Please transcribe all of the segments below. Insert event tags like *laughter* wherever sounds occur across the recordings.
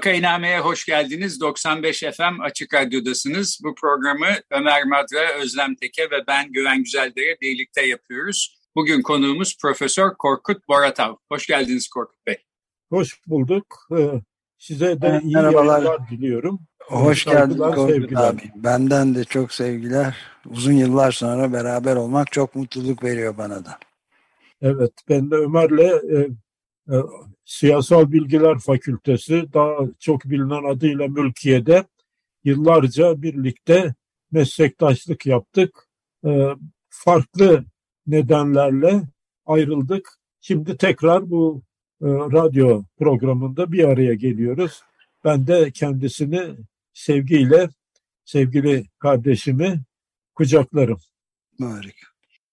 Vakainame'ye hoş geldiniz. 95 FM Açık Radyo'dasınız. Bu programı Ömer Madra, Özlem Teke ve ben Güven Güzeldere birlikte yapıyoruz. Bugün konuğumuz Profesör Korkut Boratav. Hoş geldiniz Korkut Bey. Hoş bulduk. Ee, size de iyi Merhabalar. yayınlar diliyorum. Hoş geldin Korkut abi. Benden de çok sevgiler. Uzun yıllar sonra beraber olmak çok mutluluk veriyor bana da. Evet, ben de Ömer'le e, e, Siyasal Bilgiler Fakültesi daha çok bilinen adıyla Mülkiye'de yıllarca birlikte meslektaşlık yaptık. E, farklı nedenlerle ayrıldık. Şimdi tekrar bu e, radyo programında bir araya geliyoruz. Ben de kendisini sevgiyle, sevgili kardeşimi kucaklarım. Harika.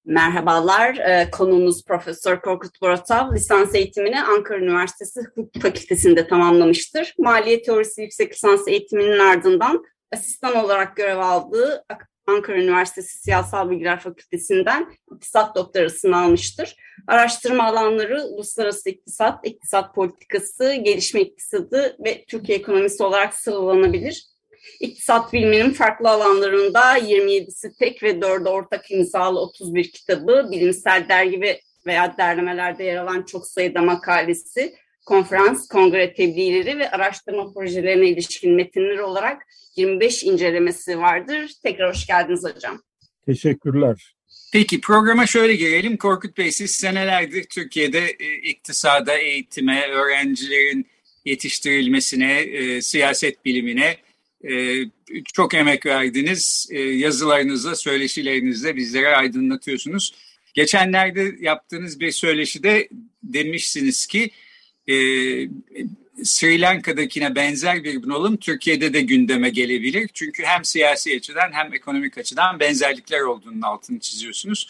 Merhabalar, ee, konuğumuz Profesör Korkut Boratav lisans eğitimini Ankara Üniversitesi Hukuk Fakültesi'nde tamamlamıştır. Maliye Teorisi yüksek lisans eğitiminin ardından asistan olarak görev aldığı Ankara Üniversitesi Siyasal Bilgiler Fakültesi'nden iktisat doktorasını almıştır. Araştırma alanları uluslararası iktisat, iktisat politikası, gelişme iktisadı ve Türkiye ekonomisi olarak sıralanabilir. İktisat biliminin farklı alanlarında 27'si tek ve 4'ü ortak imzalı 31 kitabı, bilimsel dergi ve veya derlemelerde yer alan çok sayıda makalesi, konferans, kongre tebliğleri ve araştırma projelerine ilişkin metinler olarak 25 incelemesi vardır. Tekrar hoş geldiniz hocam. Teşekkürler. Peki programa şöyle gelelim. Korkut Bey siz senelerdir Türkiye'de e, iktisada, eğitime, öğrencilerin yetiştirilmesine, e, siyaset bilimine e, çok emek verdiniz. E, yazılarınızla, söyleşilerinizle bizlere aydınlatıyorsunuz. Geçenlerde yaptığınız bir söyleşide demişsiniz ki e, Sri Lanka'dakine benzer bir bunalım Türkiye'de de gündeme gelebilir. Çünkü hem siyasi açıdan hem ekonomik açıdan benzerlikler olduğunun altını çiziyorsunuz.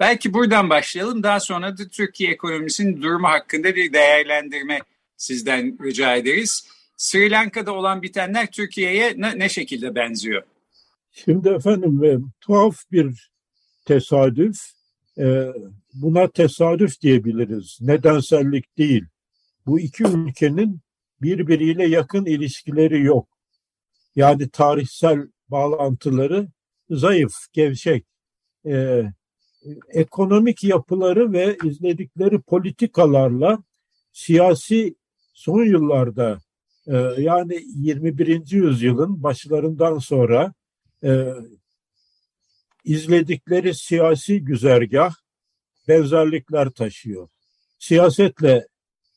Belki buradan başlayalım. Daha sonra da Türkiye ekonomisinin durumu hakkında bir değerlendirme sizden rica ederiz. Sri Lanka'da olan bitenler Türkiye'ye ne, ne şekilde benziyor? Şimdi efendim e, tuhaf bir tesadüf. E, buna tesadüf diyebiliriz. Nedensellik değil. Bu iki ülkenin birbiriyle yakın ilişkileri yok. Yani tarihsel bağlantıları zayıf, gevşek. E, ekonomik yapıları ve izledikleri politikalarla siyasi son yıllarda yani 21. yüzyılın başlarından sonra e, izledikleri siyasi güzergah benzerlikler taşıyor. Siyasetle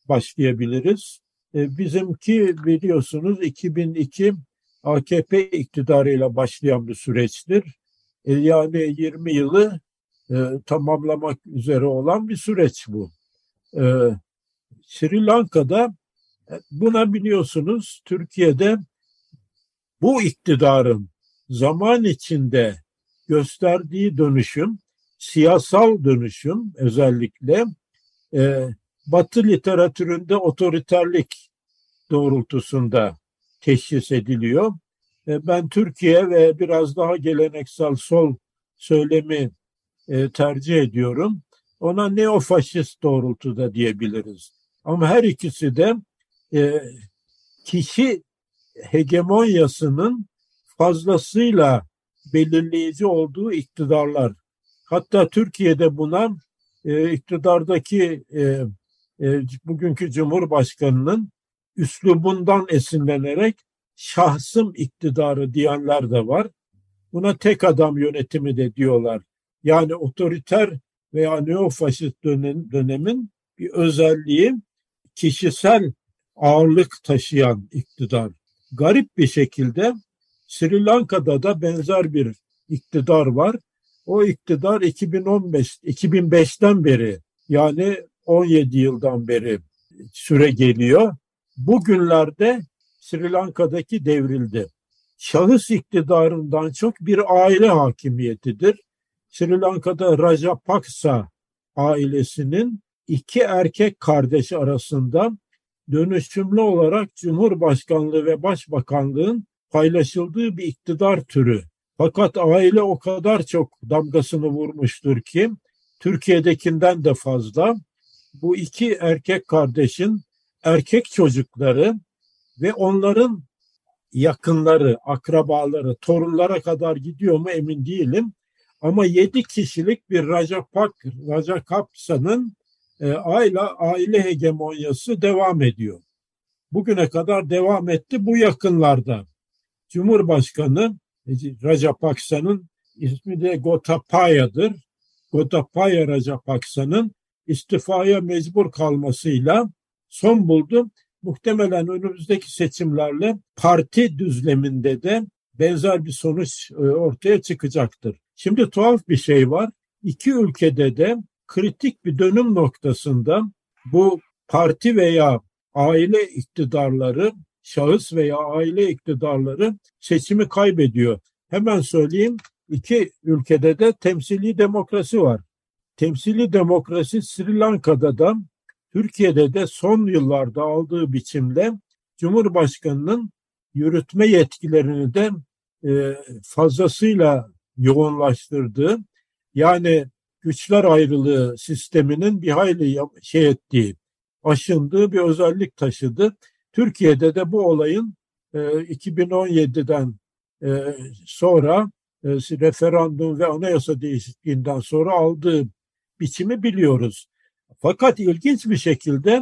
başlayabiliriz. E, bizimki biliyorsunuz 2002 AKP iktidarıyla başlayan bir süreçtir. E, yani 20 yılı e, tamamlamak üzere olan bir süreç bu. E, Sri Lanka'da Buna biliyorsunuz Türkiye'de bu iktidarın zaman içinde gösterdiği dönüşüm, siyasal dönüşüm özellikle e, Batı literatüründe otoriterlik doğrultusunda teşhis ediliyor. E, ben Türkiye ve biraz daha geleneksel sol söylemi e, tercih ediyorum. Ona neofaşist doğrultuda diyebiliriz. Ama her ikisi de e, kişi hegemonyasının fazlasıyla belirleyici olduğu iktidarlar. Hatta Türkiye'de buna e, iktidardaki e, e, bugünkü Cumhurbaşkanı'nın üslubundan esinlenerek şahsım iktidarı diyenler de var. Buna tek adam yönetimi de diyorlar. Yani otoriter veya neofaşist dönem, dönemin bir özelliği kişisel ağırlık taşıyan iktidar. Garip bir şekilde Sri Lanka'da da benzer bir iktidar var. O iktidar 2015 2005'ten beri yani 17 yıldan beri süre geliyor. Bugünlerde Sri Lanka'daki devrildi. Şahıs iktidarından çok bir aile hakimiyetidir. Sri Lanka'da Rajapaksa ailesinin iki erkek kardeş arasında dönüşümlü olarak Cumhurbaşkanlığı ve Başbakanlığın paylaşıldığı bir iktidar türü. Fakat aile o kadar çok damgasını vurmuştur ki Türkiye'dekinden de fazla bu iki erkek kardeşin erkek çocukları ve onların yakınları, akrabaları, torunlara kadar gidiyor mu emin değilim. Ama yedi kişilik bir Rajapak, Rajakapsa'nın e, aile, aile hegemonyası devam ediyor. Bugüne kadar devam etti bu yakınlarda. Cumhurbaşkanı e, Rajapaksa'nın ismi de Gotapaya'dır. Gotapaya Rajapaksa'nın istifaya mecbur kalmasıyla son buldu. Muhtemelen önümüzdeki seçimlerle parti düzleminde de benzer bir sonuç e, ortaya çıkacaktır. Şimdi tuhaf bir şey var. İki ülkede de kritik bir dönüm noktasında bu parti veya aile iktidarları, şahıs veya aile iktidarları seçimi kaybediyor. Hemen söyleyeyim iki ülkede de temsili demokrasi var. Temsili demokrasi Sri Lanka'da da Türkiye'de de son yıllarda aldığı biçimde Cumhurbaşkanı'nın yürütme yetkilerini de e, fazlasıyla yoğunlaştırdığı yani güçler ayrılığı sisteminin bir hayli şey ettiği, aşındığı bir özellik taşıdı. Türkiye'de de bu olayın e, 2017'den e, sonra e, referandum ve anayasa değişikliğinden sonra aldığı biçimi biliyoruz. Fakat ilginç bir şekilde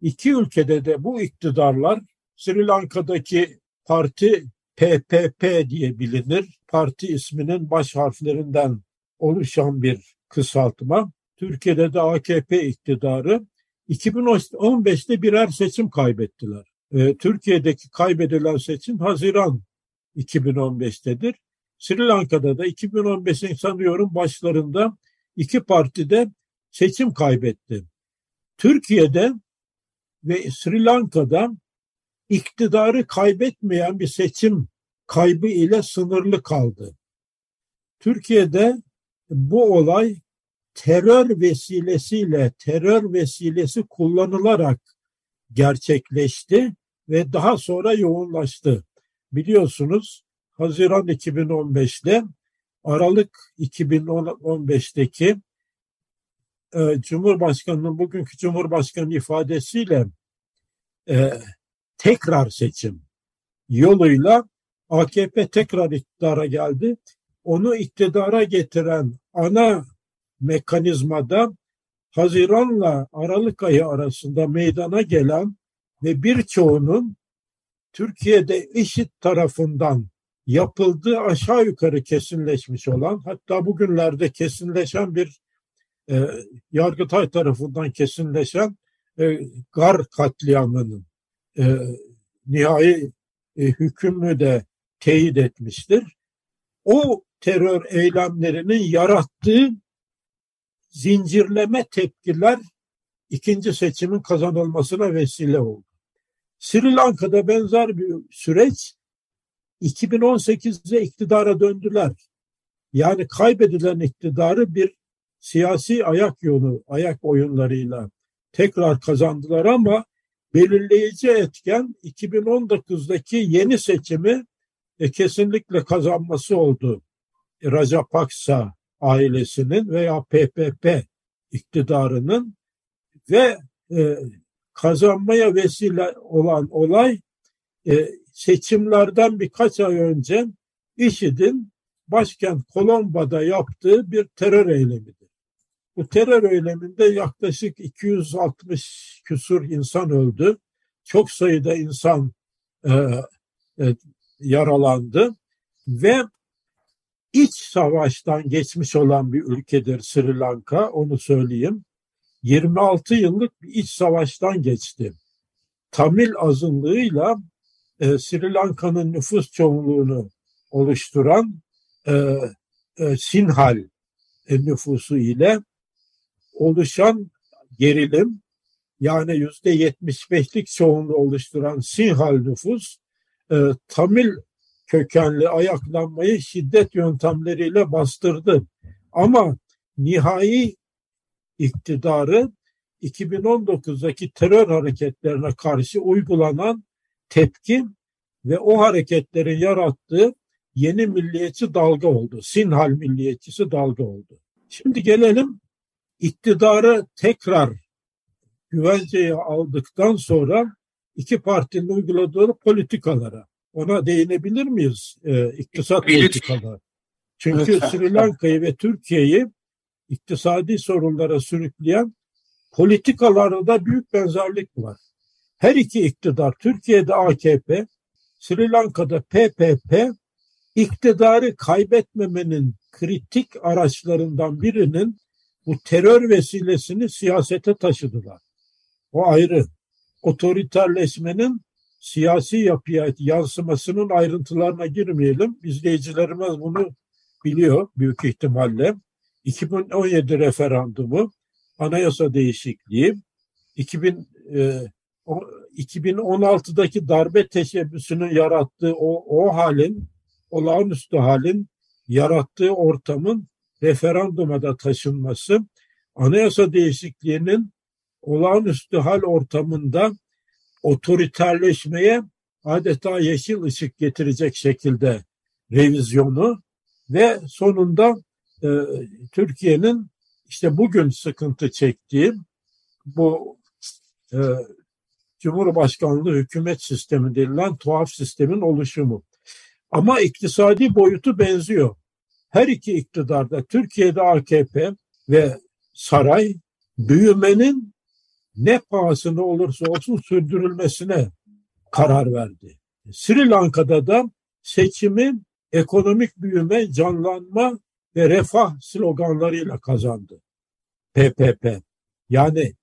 iki ülkede de bu iktidarlar Sri Lanka'daki parti PPP diye bilinir. Parti isminin baş harflerinden oluşan bir kısaltma. Türkiye'de de AKP iktidarı 2015'te birer seçim kaybettiler. Ee, Türkiye'deki kaybedilen seçim Haziran 2015'tedir. Sri Lanka'da da 2015'in sanıyorum başlarında iki partide seçim kaybetti. Türkiye'de ve Sri Lanka'da iktidarı kaybetmeyen bir seçim kaybı ile sınırlı kaldı. Türkiye'de bu olay terör vesilesiyle terör vesilesi kullanılarak gerçekleşti ve daha sonra yoğunlaştı. Biliyorsunuz Haziran 2015'te Aralık 2015'teki e, Cumhurbaşkanı'nın bugünkü Cumhurbaşkanı ifadesiyle e, tekrar seçim yoluyla AKP tekrar iktidara geldi. Onu iktidara getiren ana mekanizmada Haziran'la Aralık ayı arasında meydana gelen ve birçoğunun Türkiye'de IŞİD tarafından yapıldığı aşağı yukarı kesinleşmiş olan hatta bugünlerde kesinleşen bir e, Yargıtay tarafından kesinleşen e, Gar katliamının e, nihai e, hükmünü de teyit etmiştir. O terör eylemlerinin yarattığı zincirleme tepkiler ikinci seçimin kazanılmasına vesile oldu. Sri Lanka'da benzer bir süreç 2018'de iktidara döndüler. Yani kaybedilen iktidarı bir siyasi ayak yolu, ayak oyunlarıyla tekrar kazandılar ama belirleyici etken 2019'daki yeni seçimi e, kesinlikle kazanması oldu. Rajapaksa ailesinin veya PPP iktidarının ve e, kazanmaya vesile olan olay e, seçimlerden birkaç ay önce IŞİD'in başkent Kolomba'da yaptığı bir terör eylemidir. Bu terör eyleminde yaklaşık 260 küsur insan öldü. Çok sayıda insan e, e, yaralandı ve iç savaştan geçmiş olan bir ülkedir Sri Lanka onu söyleyeyim. 26 yıllık bir iç savaştan geçti. Tamil azınlığıyla e, Sri Lanka'nın nüfus çoğunluğunu oluşturan e, e, Sinhal nüfusu ile oluşan gerilim yani yüzde yetmiş beşlik çoğunluğu oluşturan Sinhal nüfus e, Tamil kökenli ayaklanmayı şiddet yöntemleriyle bastırdı. Ama nihai iktidarı 2019'daki terör hareketlerine karşı uygulanan tepki ve o hareketlerin yarattığı yeni milliyetçi dalga oldu. Sinhal milliyetçisi dalga oldu. Şimdi gelelim iktidarı tekrar güvenceye aldıktan sonra iki partinin uyguladığı politikalara. Ona değinebilir miyiz? Ee, iktisat politikaları. Çünkü Sri Lanka'yı ve Türkiye'yi iktisadi sorunlara sürükleyen politikalarda büyük benzerlik var. Her iki iktidar, Türkiye'de AKP, Sri Lanka'da PPP, iktidarı kaybetmemenin kritik araçlarından birinin bu terör vesilesini siyasete taşıdılar. O ayrı. Otoriterleşmenin siyasi yapıya yansımasının ayrıntılarına girmeyelim. İzleyicilerimiz bunu biliyor büyük ihtimalle. 2017 referandumu, anayasa değişikliği, 2000, e, 2016'daki darbe teşebbüsünün yarattığı o, o halin, olağanüstü halin yarattığı ortamın referanduma da taşınması, anayasa değişikliğinin olağanüstü hal ortamında otoriterleşmeye adeta yeşil ışık getirecek şekilde revizyonu ve sonunda e, Türkiye'nin işte bugün sıkıntı çektiği bu e, Cumhurbaşkanlığı hükümet sistemi denilen tuhaf sistemin oluşumu. Ama iktisadi boyutu benziyor. Her iki iktidarda Türkiye'de AKP ve saray büyümenin ne pahasına olursa olsun sürdürülmesine karar verdi. Sri Lanka'da da seçimi ekonomik büyüme, canlanma ve refah sloganlarıyla kazandı. PPP. Yani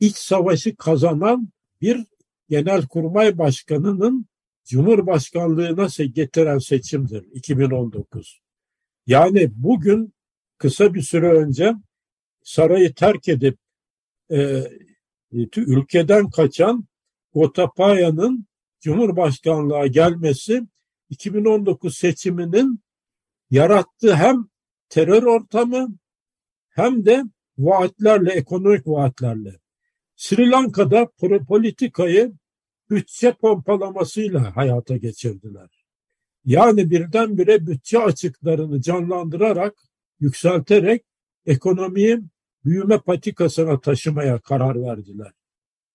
iç savaşı kazanan bir genelkurmay başkanının Cumhurbaşkanlığına getiren seçimdir 2019. Yani bugün kısa bir süre önce sarayı terk edip e, ülkeden kaçan Gotabaya'nın Cumhurbaşkanlığa gelmesi 2019 seçiminin yarattığı hem terör ortamı hem de vaatlerle, ekonomik vaatlerle. Sri Lanka'da politikayı bütçe pompalamasıyla hayata geçirdiler. Yani birdenbire bütçe açıklarını canlandırarak, yükselterek ekonomiyi büyüme patikasına taşımaya karar verdiler.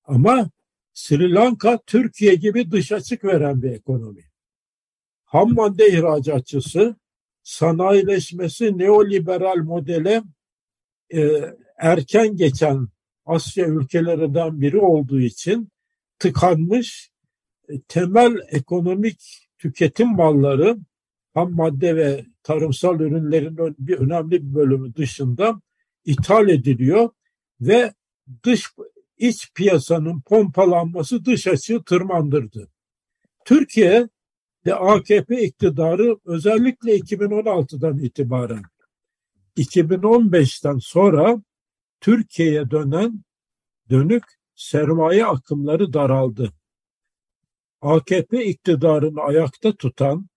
Ama Sri Lanka Türkiye gibi dış açık veren bir ekonomi. Ham madde ihracatçısı, sanayileşmesi neoliberal modele e, erken geçen Asya ülkelerinden biri olduğu için tıkanmış e, temel ekonomik tüketim malları ham madde ve tarımsal ürünlerin bir önemli bir bölümü dışında ithal ediliyor ve dış iç piyasanın pompalanması dış açığı tırmandırdı. Türkiye ve AKP iktidarı özellikle 2016'dan itibaren 2015'ten sonra Türkiye'ye dönen dönük sermaye akımları daraldı. AKP iktidarını ayakta tutan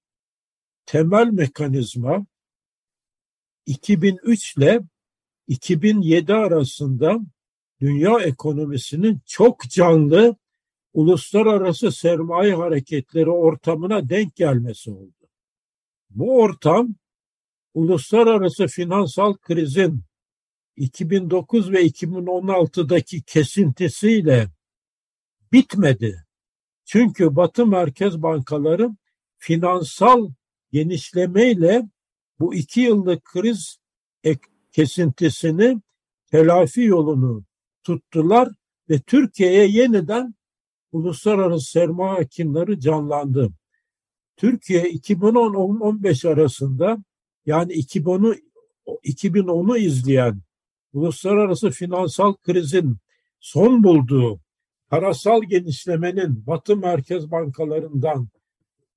temel mekanizma 2003 ile 2007 arasında dünya ekonomisinin çok canlı uluslararası sermaye hareketleri ortamına denk gelmesi oldu. Bu ortam uluslararası finansal krizin 2009 ve 2016'daki kesintisiyle bitmedi. Çünkü Batı merkez bankaları finansal genişlemeyle bu iki yıllık kriz kesintisini telafi yolunu tuttular ve Türkiye'ye yeniden uluslararası sermaye hakimleri canlandı. Türkiye 2010-15 arasında yani 2010'u 2010'u izleyen uluslararası finansal krizin son bulduğu parasal genişlemenin Batı merkez bankalarından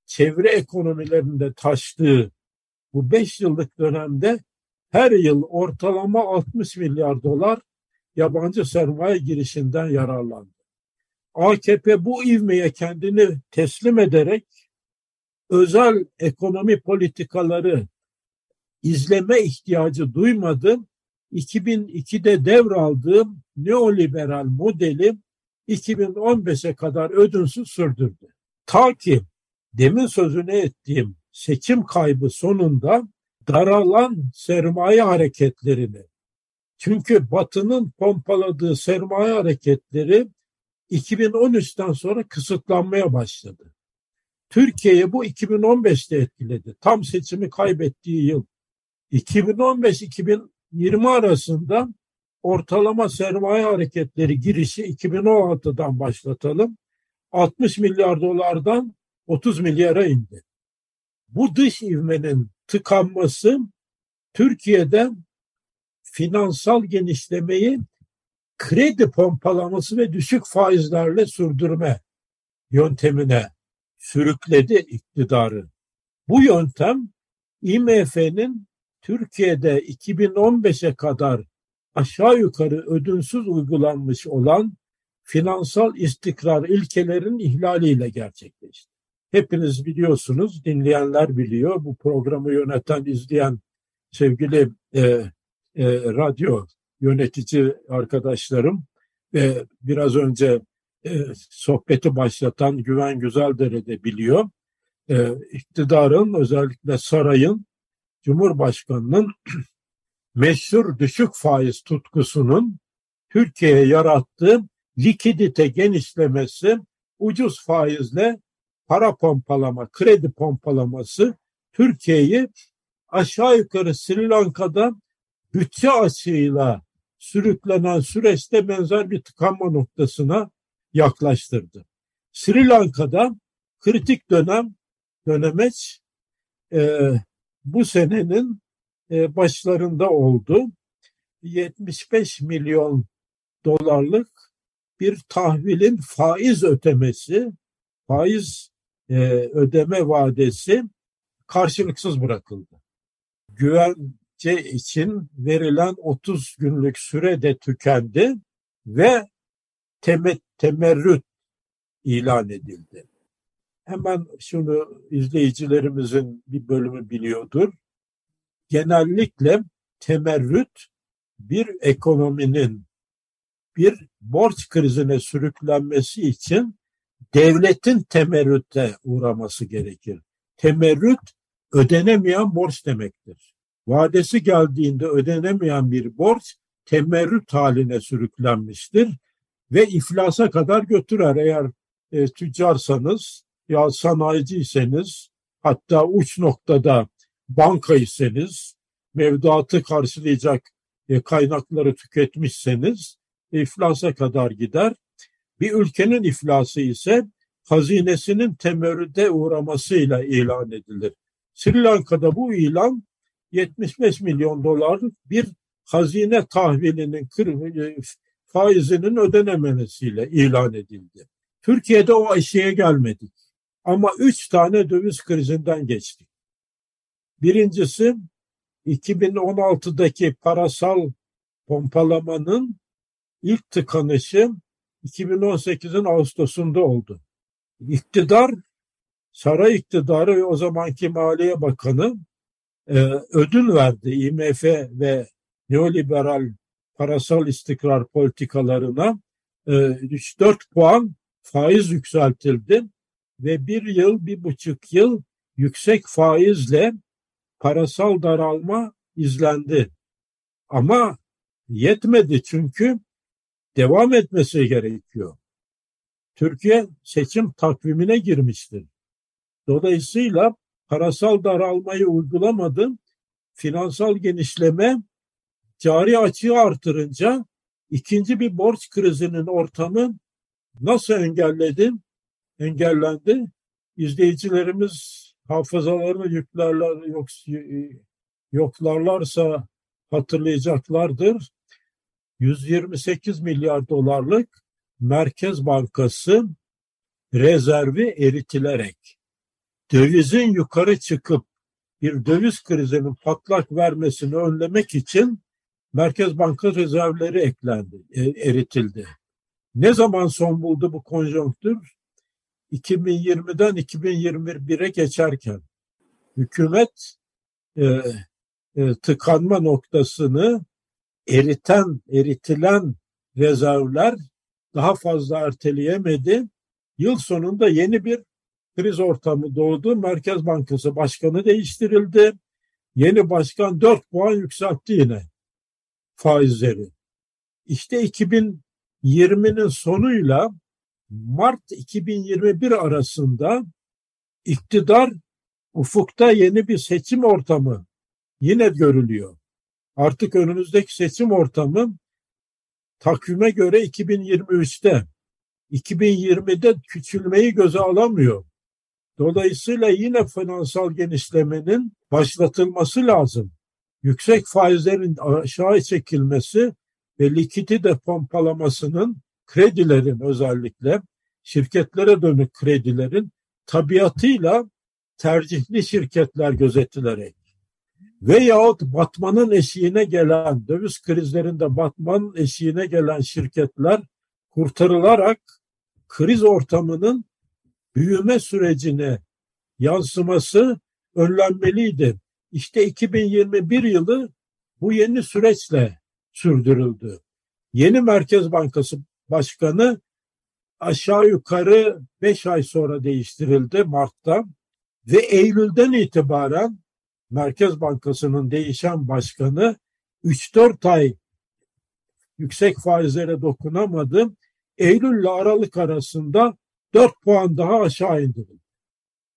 çevre ekonomilerinde taştığı bu 5 yıllık dönemde her yıl ortalama 60 milyar dolar yabancı sermaye girişinden yararlandı. AKP bu ivmeye kendini teslim ederek özel ekonomi politikaları izleme ihtiyacı duymadım. 2002'de devraldığım neoliberal modeli 2015'e kadar ödünsüz sürdürdü. Ta ki demin sözünü ettiğim seçim kaybı sonunda daralan sermaye hareketlerini çünkü Batı'nın pompaladığı sermaye hareketleri 2013'ten sonra kısıtlanmaya başladı. Türkiye'yi bu 2015'te etkiledi. Tam seçimi kaybettiği yıl. 2015-2020 arasında ortalama sermaye hareketleri girişi 2016'dan başlatalım. 60 milyar dolardan 30 milyara indi. Bu dış ivmenin tıkanması Türkiye'de finansal genişlemeyi kredi pompalaması ve düşük faizlerle sürdürme yöntemine sürükledi iktidarı. Bu yöntem IMF'nin Türkiye'de 2015'e kadar aşağı yukarı ödünsüz uygulanmış olan finansal istikrar ilkelerin ihlaliyle gerçekleşti. Hepiniz biliyorsunuz, dinleyenler biliyor, bu programı yöneten, izleyen sevgili e, e, radyo yönetici arkadaşlarım ve biraz önce e, sohbeti başlatan Güven Güzeldere de biliyor. E, iktidarın özellikle sarayın Cumhurbaşkanı'nın *clears throat* meşhur düşük faiz tutkusunun Türkiye'ye yarattığı likidite genişlemesi, ucuz faizle para pompalama, kredi pompalaması Türkiye'yi aşağı yukarı Sri Lanka'da bütçe açığıyla sürüklenen süreçte benzer bir tıkanma noktasına yaklaştırdı. Sri Lanka'da kritik dönem dönemeç e, bu senenin e, başlarında oldu. 75 milyon dolarlık bir tahvilin faiz ödemesi, faiz e, ödeme vadesi karşılıksız bırakıldı. Güvence için verilen 30 günlük süre de tükendi ve temet, temerrüt ilan edildi. Hemen şunu izleyicilerimizin bir bölümü biliyordur. Genellikle temerrüt bir ekonominin bir borç krizine sürüklenmesi için devletin temerrüte uğraması gerekir. Temerrüt ödenemeyen borç demektir. Vadesi geldiğinde ödenemeyen bir borç temerrüt haline sürüklenmiştir ve iflasa kadar götürer. Eğer e, tüccarsanız ya sanayiciyseniz hatta uç noktada bankaysanız mevduatı karşılayacak e, kaynakları tüketmişseniz iflasa kadar gider. Bir ülkenin iflası ise hazinesinin temerrüde uğramasıyla ilan edilir. Sri Lanka'da bu ilan 75 milyon dolarlık bir hazine tahvilinin e, faizinin ödenememesiyle ilan edildi. Türkiye'de o eşiğe gelmedik. Ama üç tane döviz krizinden geçtik. Birincisi 2016'daki parasal pompalamanın ilk tıkanışı 2018'in Ağustos'unda oldu. İktidar, saray iktidarı ve o zamanki Maliye Bakanı e, ödül verdi IMF ve neoliberal parasal istikrar politikalarına e, 3-4 puan faiz yükseltildi ve bir yıl, bir buçuk yıl yüksek faizle parasal daralma izlendi. Ama yetmedi çünkü devam etmesi gerekiyor. Türkiye seçim takvimine girmiştir. Dolayısıyla parasal daralmayı uygulamadı. Finansal genişleme cari açığı artırınca ikinci bir borç krizinin ortamı nasıl engelledi? Engellendi. İzleyicilerimiz hafızalarını yüklerler yok, yoklarlarsa hatırlayacaklardır. 128 milyar dolarlık Merkez Bankası rezervi eritilerek dövizin yukarı çıkıp bir döviz krizinin patlak vermesini önlemek için Merkez Banka rezervleri eklendi, e, eritildi. Ne zaman son buldu bu konjonktür? 2020'den 2021'e geçerken hükümet e, e, tıkanma noktasını eriten, eritilen rezervler daha fazla erteleyemedi. Yıl sonunda yeni bir kriz ortamı doğdu. Merkez Bankası Başkanı değiştirildi. Yeni başkan 4 puan yükseltti yine faizleri. İşte 2020'nin sonuyla Mart 2021 arasında iktidar ufukta yeni bir seçim ortamı yine görülüyor. Artık önümüzdeki seçim ortamı takvime göre 2023'te. 2020'de küçülmeyi göze alamıyor. Dolayısıyla yine finansal genişlemenin başlatılması lazım. Yüksek faizlerin aşağı çekilmesi ve likidite pompalamasının kredilerin özellikle şirketlere dönük kredilerin tabiatıyla tercihli şirketler gözetilerek veyahut batmanın eşiğine gelen döviz krizlerinde batmanın eşiğine gelen şirketler kurtarılarak kriz ortamının büyüme sürecine yansıması önlenmeliydi. İşte 2021 yılı bu yeni süreçle sürdürüldü. Yeni Merkez Bankası Başkanı aşağı yukarı 5 ay sonra değiştirildi Mart'ta ve Eylül'den itibaren Merkez Bankası'nın değişen başkanı 3-4 ay yüksek faizlere dokunamadı. Eylül ile Aralık arasında 4 puan daha aşağı indirildi.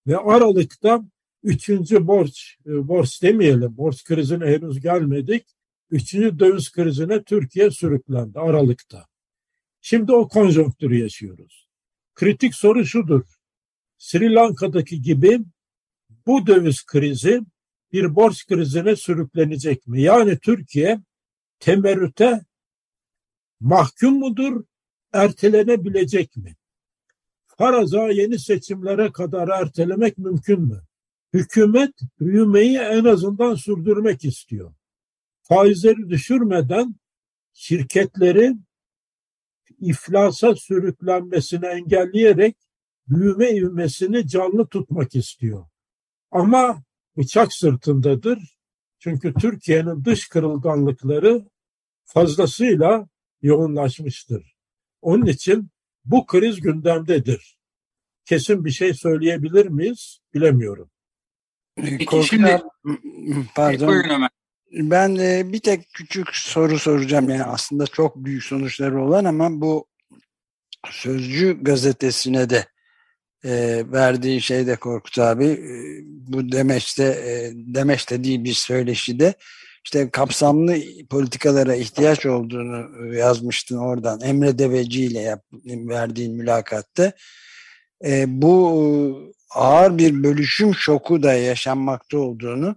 Ve Aralık'ta üçüncü borç, e, borç demeyelim, borç krizine henüz gelmedik. Üçüncü döviz krizine Türkiye sürüklendi Aralık'ta. Şimdi o konjonktürü yaşıyoruz. Kritik soru şudur. Sri Lanka'daki gibi bu döviz krizi bir borç krizine sürüklenecek mi? Yani Türkiye temerrüte mahkum mudur, ertelenebilecek mi? Faraza yeni seçimlere kadar ertelemek mümkün mü? Hükümet büyümeyi en azından sürdürmek istiyor. Faizleri düşürmeden şirketlerin iflasa sürüklenmesini engelleyerek büyüme ivmesini canlı tutmak istiyor. Ama bıçak sırtındadır. Çünkü Türkiye'nin dış kırılganlıkları fazlasıyla yoğunlaşmıştır. Onun için bu kriz gündemdedir. Kesin bir şey söyleyebilir miyiz? Bilemiyorum. Peki şimdi pardon. Buyurun Ömer. Ben de bir tek küçük soru soracağım yani aslında çok büyük sonuçları olan ama bu Sözcü gazetesine de e, verdiği şeyde Korkut abi e, bu Demeç'te e, Demeç'te değil bir söyleşide işte kapsamlı politikalara ihtiyaç olduğunu yazmıştın oradan Emre Deveci ile verdiğin mülakatta. E, bu ağır bir bölüşüm şoku da yaşanmakta olduğunu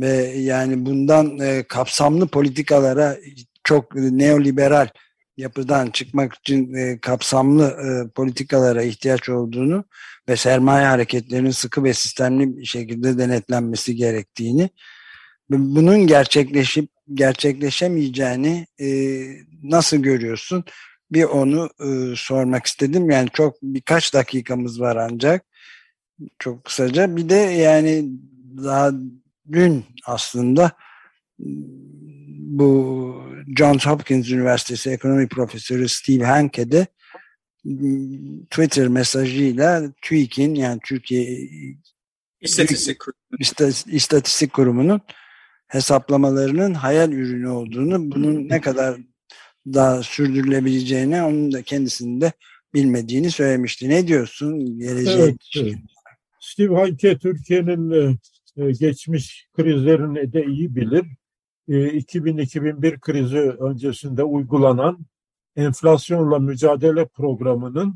ve yani bundan e, kapsamlı politikalara çok neoliberal yapıdan çıkmak için e, kapsamlı e, politikalara ihtiyaç olduğunu ve sermaye hareketlerinin sıkı ve sistemli bir şekilde denetlenmesi gerektiğini bunun gerçekleşip gerçekleşemeyeceğini e, nasıl görüyorsun? Bir onu e, sormak istedim. Yani çok birkaç dakikamız var ancak çok kısaca. Bir de yani daha dün aslında bu Johns Hopkins Üniversitesi ekonomi profesörü Steve Hanke de Twitter mesajıyla TÜİK'in yani Türkiye İstatistik, İstatistik Kurumu'nun hesaplamalarının hayal ürünü olduğunu, bunun ne kadar daha sürdürülebileceğini onun da kendisinin de bilmediğini söylemişti. Ne diyorsun geleceğe? Evet. Steve Hanke Türkiye'nin e, e, geçmiş krizlerini de iyi bilir. 2000-2001 e, krizi öncesinde uygulanan enflasyonla mücadele programının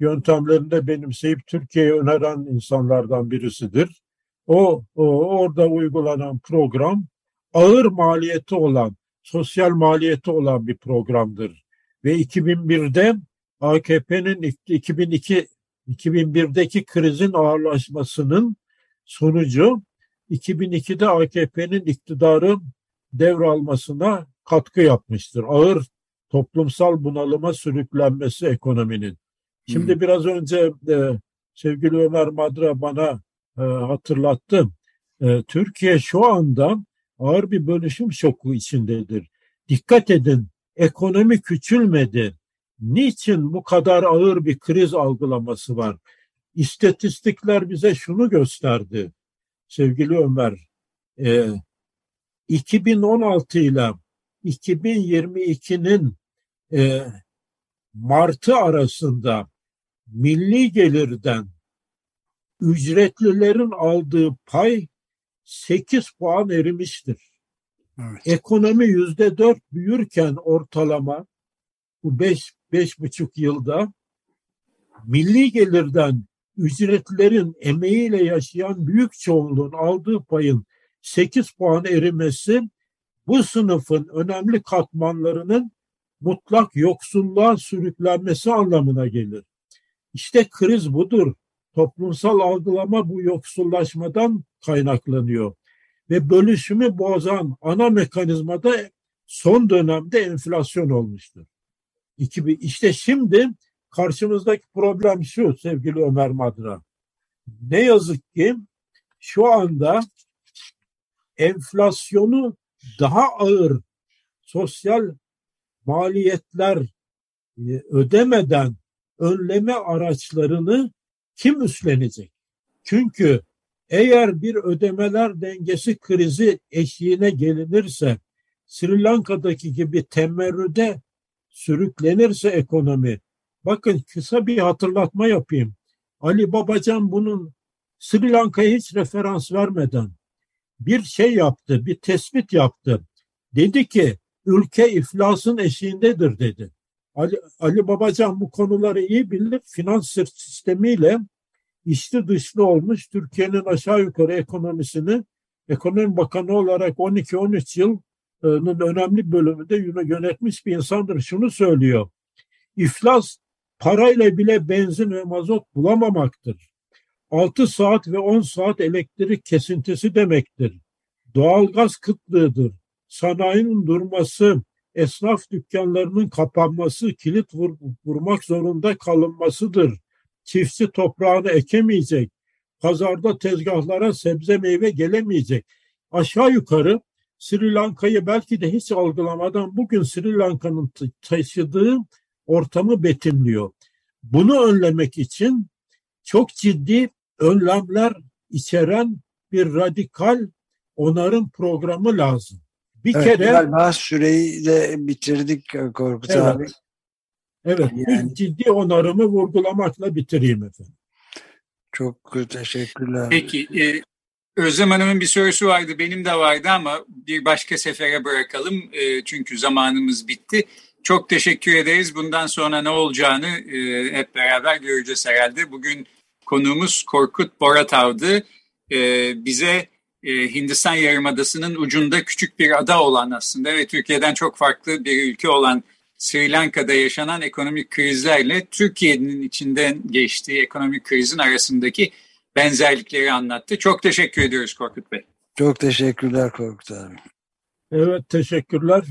yöntemlerini de benimseyip Türkiye'ye öneren insanlardan birisidir. O, o orada uygulanan program ağır maliyeti olan, sosyal maliyeti olan bir programdır. Ve 2001'de AKP'nin 2002 2001'deki krizin ağırlaşmasının sonucu 2002'de AKP'nin iktidarı devralmasına katkı yapmıştır. Ağır toplumsal bunalıma sürüklenmesi ekonominin. Şimdi hmm. biraz önce e, sevgili Ömer Madra bana e, hatırlattı. E, Türkiye şu anda ağır bir bölüşüm şoku içindedir. Dikkat edin, ekonomi küçülmedi. Niçin bu kadar ağır bir kriz algılaması var? İstatistikler bize şunu gösterdi sevgili Ömer. E, 2016 ile 2022'nin e, Mart'ı arasında milli gelirden ücretlilerin aldığı pay 8 puan erimiştir. Evet. Ekonomi yüzde dört büyürken ortalama bu beş, beş buçuk yılda milli gelirden ücretlerin emeğiyle yaşayan büyük çoğunluğun aldığı payın 8 puan erimesi bu sınıfın önemli katmanlarının mutlak yoksulluğa sürüklenmesi anlamına gelir. İşte kriz budur. Toplumsal algılama bu yoksullaşmadan kaynaklanıyor. Ve bölüşümü bozan ana mekanizmada son dönemde enflasyon olmuştur. İşte şimdi karşımızdaki problem şu sevgili Ömer Madra. Ne yazık ki şu anda enflasyonu daha ağır sosyal maliyetler e, ödemeden önleme araçlarını kim üstlenecek? Çünkü eğer bir ödemeler dengesi krizi eşiğine gelinirse Sri Lanka'daki gibi temerrüde sürüklenirse ekonomi bakın kısa bir hatırlatma yapayım. Ali Babacan bunun Sri Lanka'ya hiç referans vermeden bir şey yaptı, bir tespit yaptı. Dedi ki ülke iflasın eşiğindedir dedi. Ali, Ali Babacan bu konuları iyi bilir. Finans sistemiyle içli dışlı olmuş Türkiye'nin aşağı yukarı ekonomisini ekonomi bakanı olarak 12-13 yılın önemli bölümünde yönetmiş bir insandır. Şunu söylüyor. İflas parayla bile benzin ve mazot bulamamaktır. 6 saat ve 10 saat elektrik kesintisi demektir. Doğalgaz kıtlığıdır. Sanayinin durması, esnaf dükkanlarının kapanması, kilit vur, vurmak zorunda kalınmasıdır. Çiftçi toprağını ekemeyecek. Pazarda tezgahlara sebze meyve gelemeyecek. Aşağı yukarı Sri Lanka'yı belki de hiç algılamadan bugün Sri Lanka'nın taşıdığı ortamı betimliyor. Bunu önlemek için çok ciddi önlemler içeren bir radikal onarım programı lazım. Bir evet, kere galiba süreyi de bitirdik Korkut evet, abi. Evet, yani, ciddi onarımı vurgulamakla bitireyim efendim. Çok teşekkürler. Peki, e, Özlem Hanım'ın bir sorusu vardı, benim de vardı ama bir başka sefere bırakalım e, çünkü zamanımız bitti. Çok teşekkür ederiz. Bundan sonra ne olacağını e, hep beraber göreceğiz herhalde. Bugün konuğumuz Korkut Boratav'dı. E, bize e, Hindistan Yarımadası'nın ucunda küçük bir ada olan aslında ve Türkiye'den çok farklı bir ülke olan Sri Lanka'da yaşanan ekonomik krizlerle Türkiye'nin içinden geçtiği ekonomik krizin arasındaki benzerlikleri anlattı. Çok teşekkür ediyoruz Korkut Bey. Çok teşekkürler Korkut abi. Evet teşekkürler.